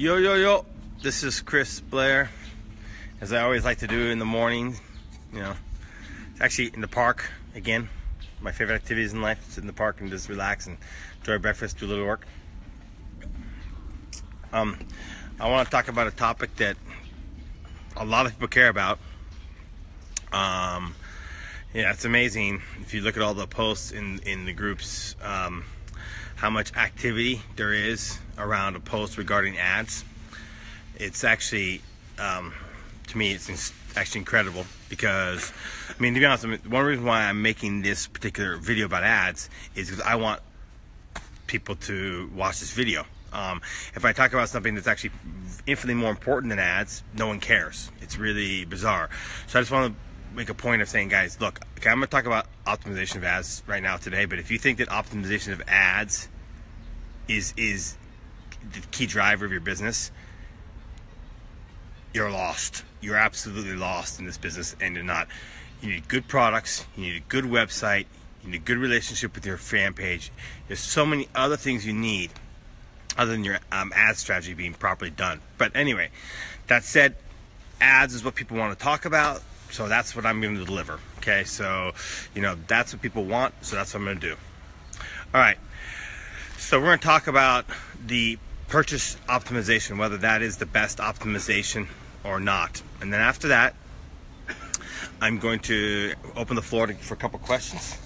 Yo, yo, yo. This is Chris Blair. As I always like to do in the morning, you know, it's actually in the park again. My favorite activities in life sit in the park and just relax and enjoy breakfast, do a little work. Um, I want to talk about a topic that a lot of people care about. Um, yeah, it's amazing if you look at all the posts in in the groups. Um, how much activity there is around a post regarding ads. It's actually, um, to me, it's actually incredible because, I mean, to be honest, one reason why I'm making this particular video about ads is because I want people to watch this video. Um, if I talk about something that's actually infinitely more important than ads, no one cares. It's really bizarre. So I just want to make a point of saying, guys, look, okay, I'm going to talk about optimization of ads right now today, but if you think that optimization of ads is is the key driver of your business, you're lost. You're absolutely lost in this business, and you're not. You need good products. You need a good website. You need a good relationship with your fan page. There's so many other things you need other than your um, ad strategy being properly done. But anyway, that said, ads is what people want to talk about so that's what I'm going to deliver. Okay, so you know that's what people want, so that's what I'm going to do. All right, so we're going to talk about the purchase optimization, whether that is the best optimization or not, and then after that, I'm going to open the floor to, for a couple questions.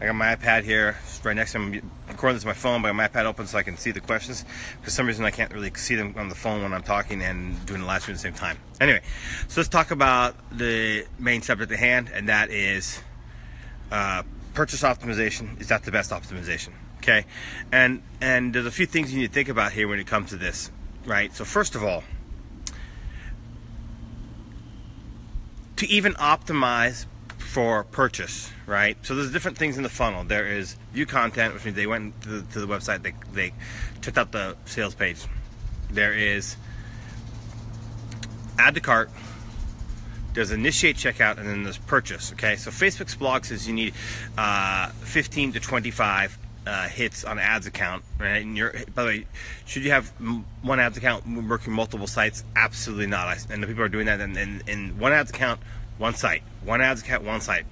I got my iPad here right next to me. I'm recording this on my phone, but my iPad open so I can see the questions. For some reason, I can't really see them on the phone when I'm talking and doing the live stream at the same time. Anyway, so let's talk about the main subject at hand, and that is uh, purchase optimization. Is that the best optimization? Okay, and and there's a few things you need to think about here when it comes to this, right? So first of all, to even optimize for purchase, right? So there's different things in the funnel. There is view content, which means they went to the, to the website, they, they checked out the sales page. There is add to cart, there's initiate checkout, and then there's purchase, okay? So Facebook's blog says you need uh, 15 to 25 uh, hits on ads account, right? And you're, by the way, should you have one ads account working multiple sites? Absolutely not. I, and the people are doing that And, in, one ads account one site, one ads account, one site,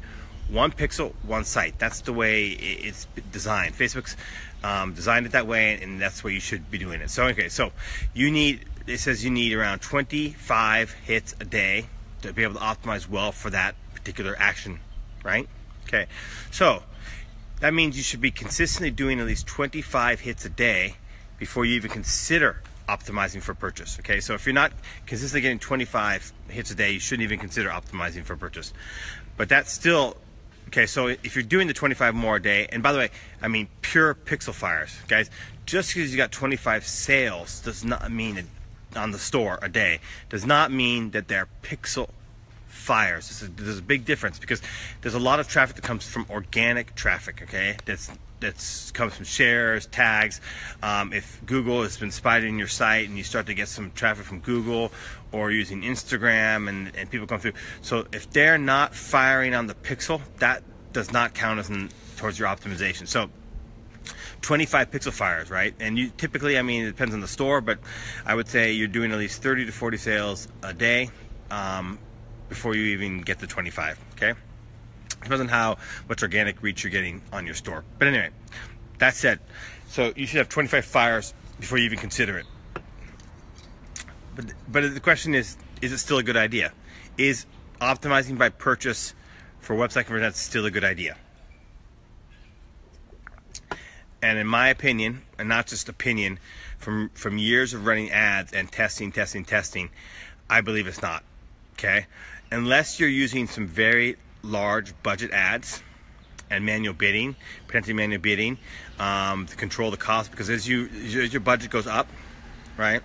one pixel, one site. That's the way it's designed. Facebook's um, designed it that way, and that's where you should be doing it. So, okay, so you need, it says you need around 25 hits a day to be able to optimize well for that particular action, right? Okay, so that means you should be consistently doing at least 25 hits a day before you even consider optimizing for purchase. Okay, so if you're not consistently getting 25 hits a day, you shouldn't even consider optimizing for purchase. But that's still okay. So if you're doing the 25 more a day, and by the way, I mean pure pixel fires, guys. Just because you got 25 sales does not mean on the store a day does not mean that they're pixel fires. There's a, there's a big difference because there's a lot of traffic that comes from organic traffic. Okay, that's that comes from shares, tags. Um, if Google has been spying your site and you start to get some traffic from Google or using Instagram and, and people come through. So if they're not firing on the pixel, that does not count as towards your optimization. So 25 pixel fires, right? And you typically, I mean, it depends on the store, but I would say you're doing at least 30 to 40 sales a day um, before you even get to 25, okay? Depends on how much organic reach you're getting on your store. But anyway, that said, so you should have 25 fires before you even consider it. But but the question is, is it still a good idea? Is optimizing by purchase for website conversion still a good idea? And in my opinion, and not just opinion, from from years of running ads and testing, testing, testing, I believe it's not. Okay, unless you're using some very large budget ads and manual bidding, potentially manual bidding, um, to control the cost. Because as you as your budget goes up, right,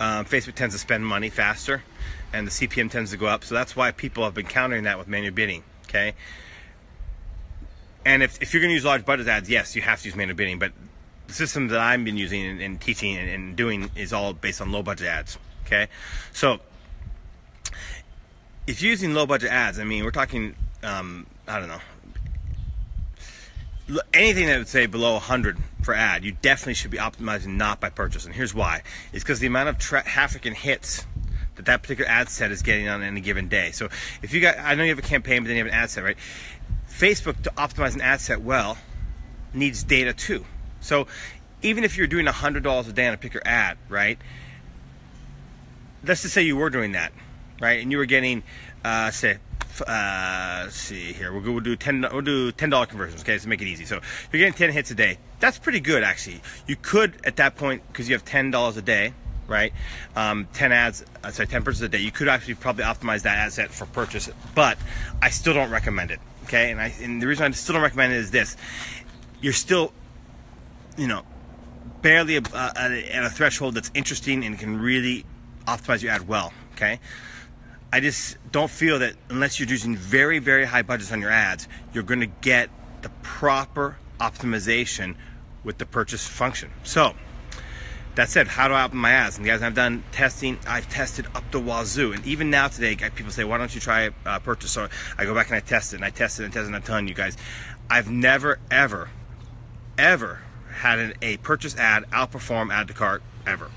um, Facebook tends to spend money faster, and the CPM tends to go up. So that's why people have been countering that with manual bidding. Okay. And if, if you're going to use large budget ads, yes, you have to use manual bidding. But the system that I've been using and, and teaching and, and doing is all based on low budget ads. Okay. So if you're using low budget ads, I mean, we're talking, um, I don't know, anything that would say below 100 for ad, you definitely should be optimizing not by purchase. And here's why: it's because the amount of traffic and hits that that particular ad set is getting on any given day. So if you got, I know you have a campaign, but then you have an ad set, right? Facebook to optimize an ad set well needs data too. So even if you're doing $100 a day on a particular ad, right? Let's just say you were doing that, right? And you were getting, uh, say, uh, let's see here. We'll, we'll do ten. We'll do ten dollar conversions. Okay, to make it easy. So you're getting ten hits a day. That's pretty good, actually. You could at that point because you have ten dollars a day, right? Um, ten ads. Uh, sorry, ten purchases a day. You could actually probably optimize that ad set for purchase, but I still don't recommend it. Okay, and I and the reason I still don't recommend it is this: you're still, you know, barely uh, at a threshold that's interesting and can really optimize your ad well. Okay. I just don't feel that unless you're using very, very high budgets on your ads, you're going to get the proper optimization with the purchase function. So, that said, how do I open my ads? And guys, I've done testing. I've tested up the wazoo, and even now today, people say, "Why don't you try uh, purchase?" So I go back and I test it, and I test it and test it. I'm telling you guys, I've never, ever, ever had an, a purchase ad outperform add to cart ever.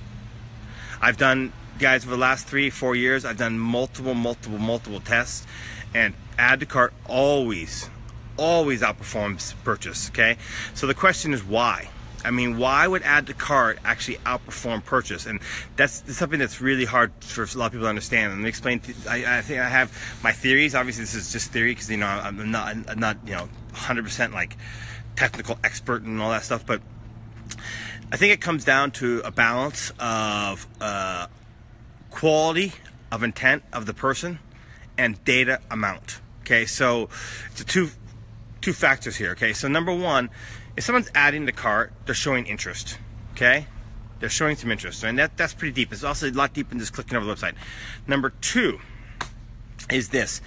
I've done guys, for the last three, four years, I've done multiple, multiple, multiple tests, and add to cart always, always outperforms purchase. Okay, so the question is why? I mean, why would add to cart actually outperform purchase? And that's, that's something that's really hard for a lot of people to understand. Let me explain. I, I, think I have my theories. Obviously, this is just theory because you know I'm not, I'm not you know 100% like technical expert and all that stuff. But I think it comes down to a balance of uh, quality of intent of the person and data amount. Okay, so it's two two factors here. Okay, so number one, if someone's adding the cart, they're showing interest. Okay, they're showing some interest, and that that's pretty deep. It's also a lot deeper than just clicking over the website. Number two is this: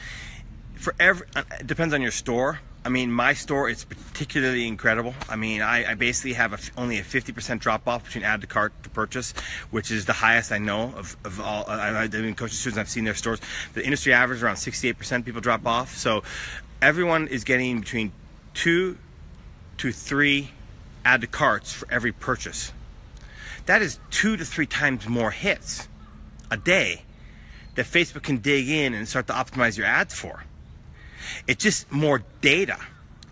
for every uh, it depends on your store. I mean, my store is particularly incredible. I mean, I, I basically have a, only a 50% drop off between add to cart to purchase, which is the highest I know of, of all. I, I mean, coaching students, I've seen their stores. The industry average is around 68% people drop off. So everyone is getting between two to three add to carts for every purchase. That is two to three times more hits a day that Facebook can dig in and start to optimize your ads for. It's just more data,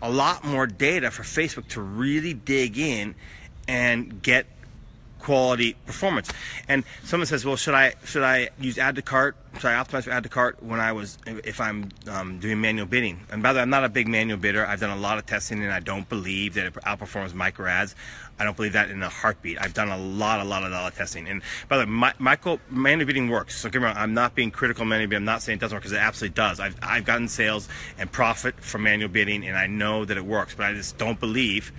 a lot more data for Facebook to really dig in and get quality performance. And someone says, "Well, should I should I use add to cart? Should I optimize for add to cart when I was if I'm um, doing manual bidding?" And by the way, I'm not a big manual bidder. I've done a lot of testing, and I don't believe that it outperforms micro ads. I don't believe that in a heartbeat. I've done a lot, a lot, a lot of testing. And by the way, my, manual bidding works. So wrong, I'm not being critical of manual bidding. I'm not saying it doesn't work because it absolutely does. I've I've gotten sales and profit from manual bidding, and I know that it works. But I just don't believe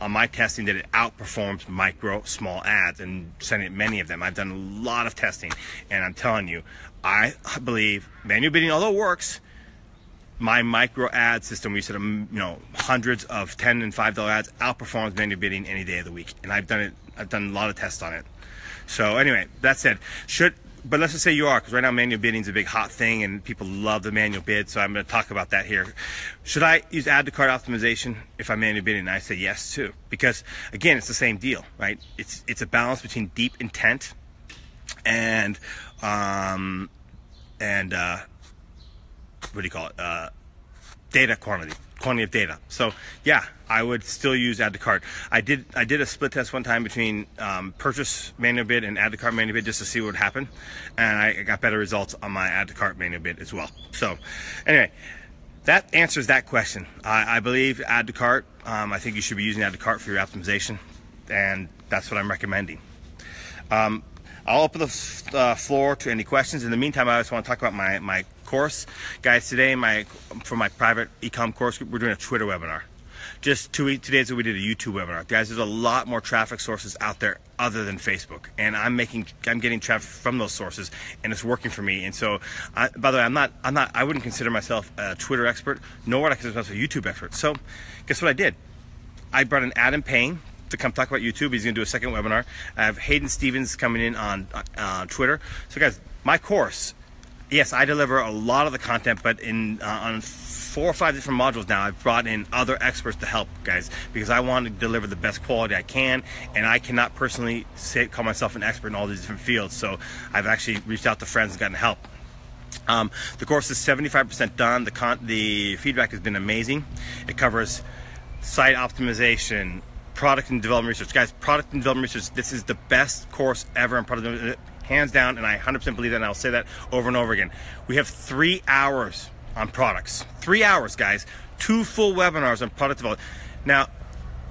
on my testing that it outperforms micro small ads and sending many of them. I've done a lot of testing and I'm telling you, I believe manual bidding, although works, my micro ad system, we said, you know, hundreds of 10 and $5 ads outperforms manual bidding any day of the week. And I've done it, I've done a lot of tests on it. So anyway, that said, should but let's just say you are, because right now manual bidding is a big hot thing and people love the manual bid. So I'm going to talk about that here. Should I use add to cart optimization if I'm manual bidding? And I say yes too, because again, it's the same deal, right? It's it's a balance between deep intent and um and uh, what do you call it? Uh, data quantity quantity of data. So yeah, I would still use add to cart. I did I did a split test one time between um, purchase manual bid and add to cart manual bid just to see what would happen, and I got better results on my add to cart manual bid as well. So anyway, that answers that question. I, I believe add to cart. Um, I think you should be using add to cart for your optimization, and that's what I'm recommending. Um, I'll open the uh, floor to any questions. In the meantime, I just want to talk about my, my course. Guys, today my for my private ecom course, we're doing a Twitter webinar. Just two, two days ago, we did a YouTube webinar. Guys, there's a lot more traffic sources out there other than Facebook, and I'm making, I'm getting traffic from those sources, and it's working for me. And so, I, by the way, I'm not, I'm not, I wouldn't consider myself a Twitter expert, nor would I consider myself a YouTube expert. So, guess what I did? I brought in Adam Payne to come talk about YouTube. He's going to do a second webinar. I have Hayden Stevens coming in on uh, Twitter. So, guys, my course yes, I deliver a lot of the content, but in uh, on four or five different modules now, I've brought in other experts to help guys because I want to deliver the best quality I can, and I cannot personally say call myself an expert in all these different fields. So I've actually reached out to friends and gotten help. Um, the course is 75% done. The con- the feedback has been amazing. It covers site optimization, product and development research. Guys, product and development research, this is the best course ever in product hands down, and I 100% believe that, and I'll say that over and over again. We have three hours on products. Three hours, guys. Two full webinars on product development. Now,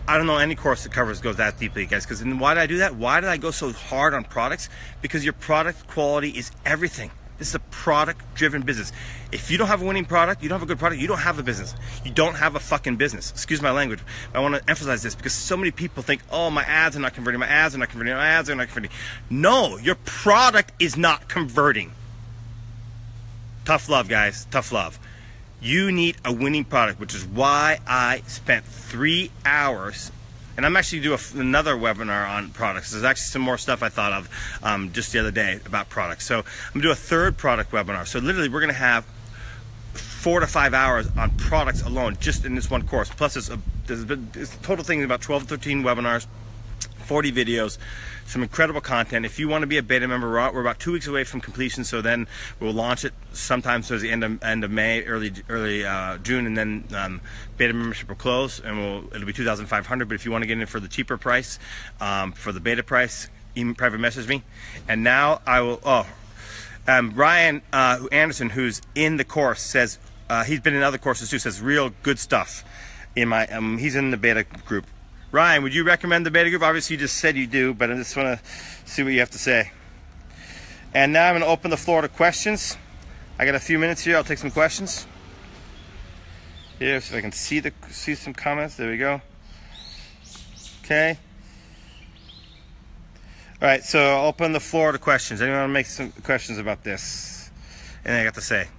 I don't know any course that covers goes that deeply, guys. Because why did I do that? Why did I go so hard on products? Because your product quality is everything. This is a product driven business. If you don't have a winning product, you don't have a good product, you don't have a business. You don't have a fucking business. Excuse my language. I want to emphasize this because so many people think, oh, my ads are not converting, my ads are not converting, my ads are not converting. No, your product is not converting. Tough love, guys. Tough love. You need a winning product, which is why I spent three hours and I'm actually do a, another webinar on products. There's actually some more stuff I thought of um, just the other day about products. So I'm gonna do a third product webinar. So literally, we're gonna have four to five hours on products alone, just in this one course. Plus, it's a, there's a, a total thing about 12 13 webinars, 40 videos some incredible content. If you want to be a beta member, we're, about two weeks away from completion, so then we'll launch it sometime towards the end of end of May, early early uh, June, and then um, beta membership will close, and we'll it'll be 2,500. But if you want to get in for the cheaper price, um, for the beta price, even private message me. And now I will. Oh, um, Ryan uh, Anderson, who's in the course, says uh, he's been in other courses too. Says real good stuff. In my, um, he's in the beta group. Ryan, would you recommend the beta group? Obviously, you just said you do, but I just want to see what you have to say. And now I'm going to open the floor to questions. I got a few minutes here. I'll take some questions. Here, so I can see the see some comments. There we go. Okay. All right, so I'll open the floor to questions. Anyone want to make some questions about this? Anything I got to say?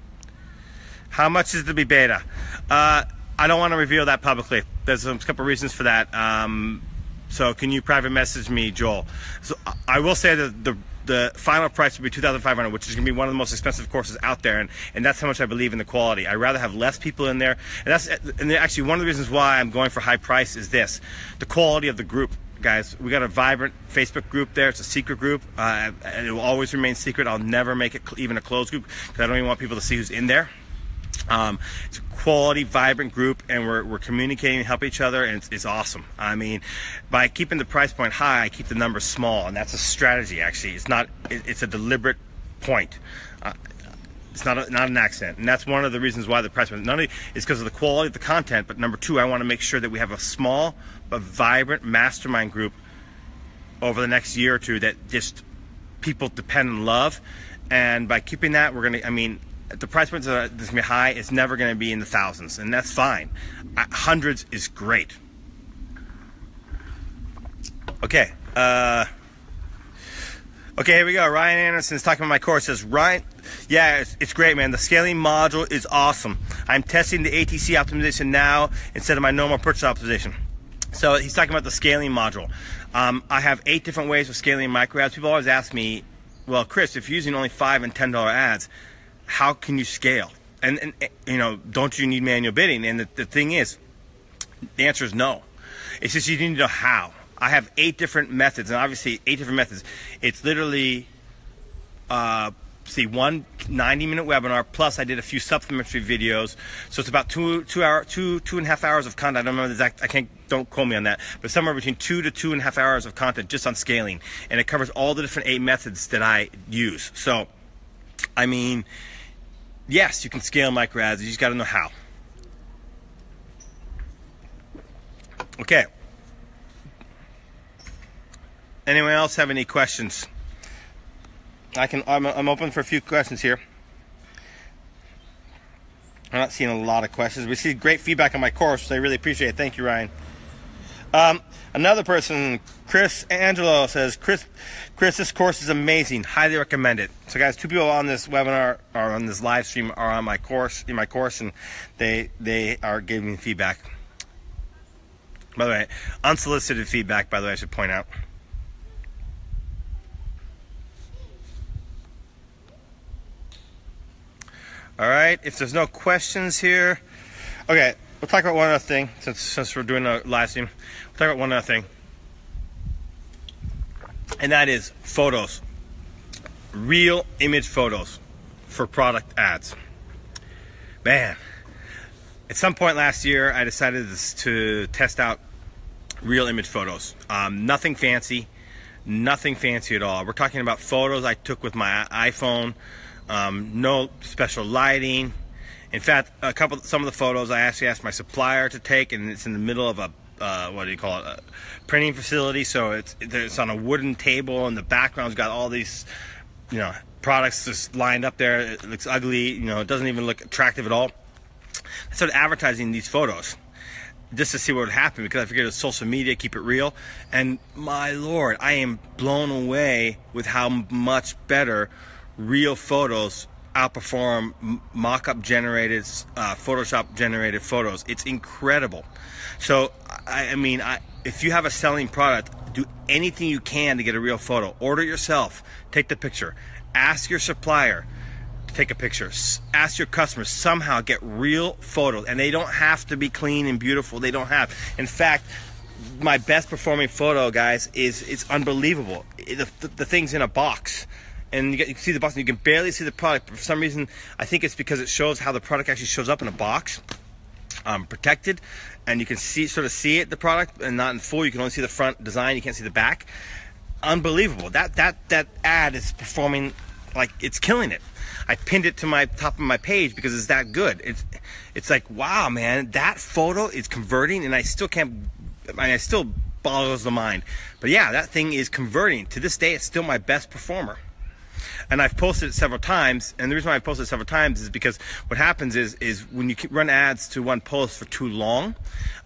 How much is the beta? Uh, I don't want to reveal that publicly. There's a couple reasons for that. Um, so can you private message me, Joel? So I will say that the the final price would be 2500 which is going to be one of the most expensive courses out there and, and that's how much i believe in the quality. I'd rather have less people in there. And that's and actually one of the reasons why i'm going for high price is this the quality of the group. Guys we got a vibrant facebook group there. It's a secret group. Uh, and it will always remain secret. I'll never make it even a closed group because i don't even want people to see who's in there um, it's a quality, vibrant group, and we're, we're communicating, help each other, and it's, it's, awesome. I mean, by keeping the price point high, I keep the numbers small, and that's a strategy. Actually, it's not. It, it's a deliberate point. Uh, it's not a, not an accident, and that's one of the reasons why the price point. Not only is because of the quality of the content, but number two, I want to make sure that we have a small but vibrant mastermind group over the next year or two that just people depend and love. And by keeping that, we're gonna. I mean, the price points are going to be high. It's never going to be in the thousands, and that's fine. Hundreds is great. Okay. Uh, okay, here we go. Ryan Anderson's talking about my course. Says Ryan, yeah, it's, it's great, man. The scaling module is awesome. I'm testing the ATC optimization now instead of my normal purchase optimization. So he's talking about the scaling module. Um, I have eight different ways of scaling micro ads. People always ask me, well, Chris, if you're using only five and ten dollar ads, how can you scale? And, and you know, don't you need manual bidding? And the, the thing is, the answer is no. It's just you need to know how. I have eight different methods, and obviously eight different methods. It's literally, uh, see, one 90 minute webinar plus I did a few supplementary videos. So it's about two two hour two two and a half hours of content. I don't remember the exact. I can't. Don't quote me on that. But somewhere between two to two and a half hours of content just on scaling, and it covers all the different eight methods that I use. So, I mean yes, you can scale micro ads. You just got to know how. Okay. Anyone else have any questions? I can. I'm, I'm open for a few questions here. I'm not seeing a lot of questions. We see great feedback on my course, so I really appreciate it. Thank you, Ryan. Um, another person, Chris Angelo, says, Chris, Chris, this course is amazing. Highly recommend it. So, guys, two people on this webinar or on this live stream are on my course, in my course, and they they are giving me feedback. By the way, unsolicited feedback. By the way, I should point out. All right, if there's no questions here, okay, we'll talk about one other thing since since we're doing a live stream. We'll talk about one other thing, and that is photos, real image photos for product ads. Man, at some point last year, I decided to test out real image photos. Um, nothing fancy, nothing fancy at all. We're talking about photos I took with my iPhone. Um, no special lighting. In fact, a couple, some of the photos I actually asked my supplier to take, and it's in the middle of a uh, what do you call it, a printing facility. So it's it's on a wooden table, and the background's got all these, you know, products just lined up there. It looks ugly. You know, it doesn't even look attractive at all. I started advertising these photos just to see what would happen because I figured it's social media, keep it real. And my lord, I am blown away with how much better real photos outperform mock-up generated, uh, Photoshop generated photos. It's incredible. So I, I mean, I, if you have a selling product, do anything you can to get a real photo. Order yourself. Take the picture. Ask your supplier to take a picture. Ask your customers somehow get real photos, and they don't have to be clean and beautiful. They don't have. In fact, my best performing photo, guys, is it's unbelievable. The, the, the thing's in a box, and you, get, you can see the box, and you can barely see the product. But for some reason, I think it's because it shows how the product actually shows up in a box, um, protected, and you can see sort of see it the product, and not in full. You can only see the front design. You can't see the back. Unbelievable. That that that ad is performing like it's killing it. I pinned it to my top of my page because it's that good. It's it's like wow, man, that photo is converting, and I still can't. I, still boggles the mind. But yeah, that thing is converting. To this day, it's still my best performer. And I've posted it several times, and the reason why I've posted it several times is because what happens is is when you run ads to one post for too long,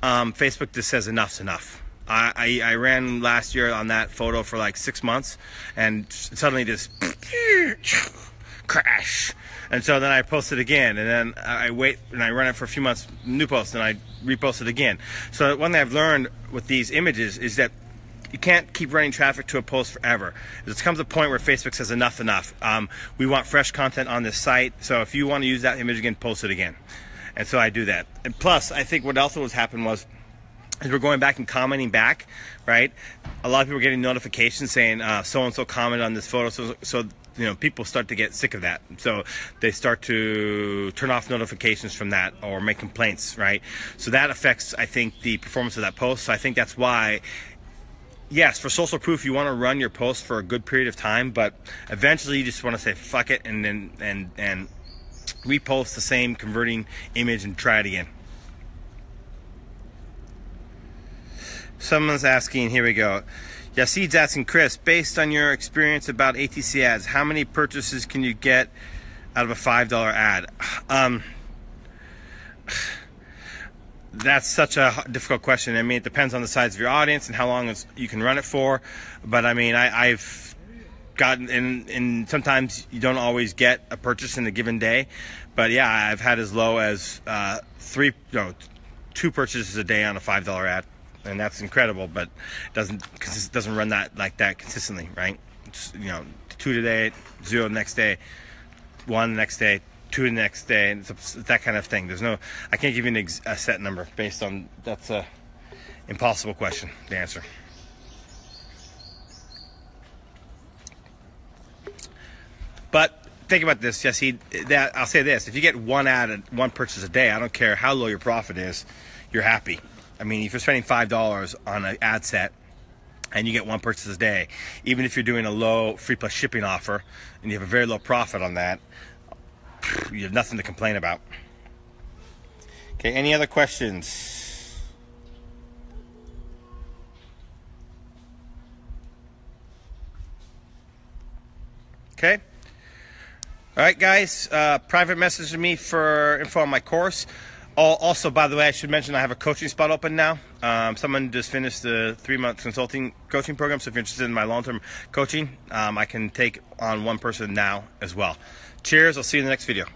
um, Facebook just says enough's enough. I, I, I, ran last year on that photo for like six months, and suddenly just crash. And so then I post it again, and then I wait and I run it for a few months, new post, and I repost it again. So one thing I've learned with these images is that you can't keep running traffic to a post forever. There comes a point where Facebook says enough, enough. Um, we want fresh content on this site, so if you want to use that image again, post it again. And so I do that. And plus, I think what else was happened was as we're going back and commenting back, right? A lot of people are getting notifications saying so and so commented on this photo, so so you know people start to get sick of that so they start to turn off notifications from that or make complaints right so that affects i think the performance of that post so i think that's why yes for social proof you want to run your post for a good period of time but eventually you just want to say fuck it and then and and repost the same converting image and try it again someone's asking here we go Yasid's asking Chris, based on your experience about ATC ads, how many purchases can you get out of a five dollar ad? Um, that's such a difficult question. I mean, it depends on the size of your audience and how long you can run it for. But I mean, I, have gotten and, and sometimes you don't always get a purchase in a given day. But yeah, I've had as low as uh, three, no, two purchases a day on a five dollar ad and that's incredible. But doesn't because it doesn't run that like that consistently, right? It's, you know, two today, zero the next day, one the next day, two the next day, and it's, it's that kind of thing. There's no, I can't give you ex, a set number based on that's a impossible question to answer. But think about this, Jesse. That I'll say this: if you get one ad, one purchase a day, I don't care how low your profit is, you're happy. I mean, if you're spending five dollars on an ad set and you get one purchase a day, even if you're doing a low free plus shipping offer and you have a very low profit on that, you have nothing to complain about. Okay, any other questions? Okay. All right, guys. Uh, private message to me for info on my course. Also, by the way, I should mention I have a coaching spot open now. Um, someone just finished the three-month consulting coaching program, so if you're interested in my long-term coaching, um, I can take on one person now as well. Cheers. I'll see you in the next video.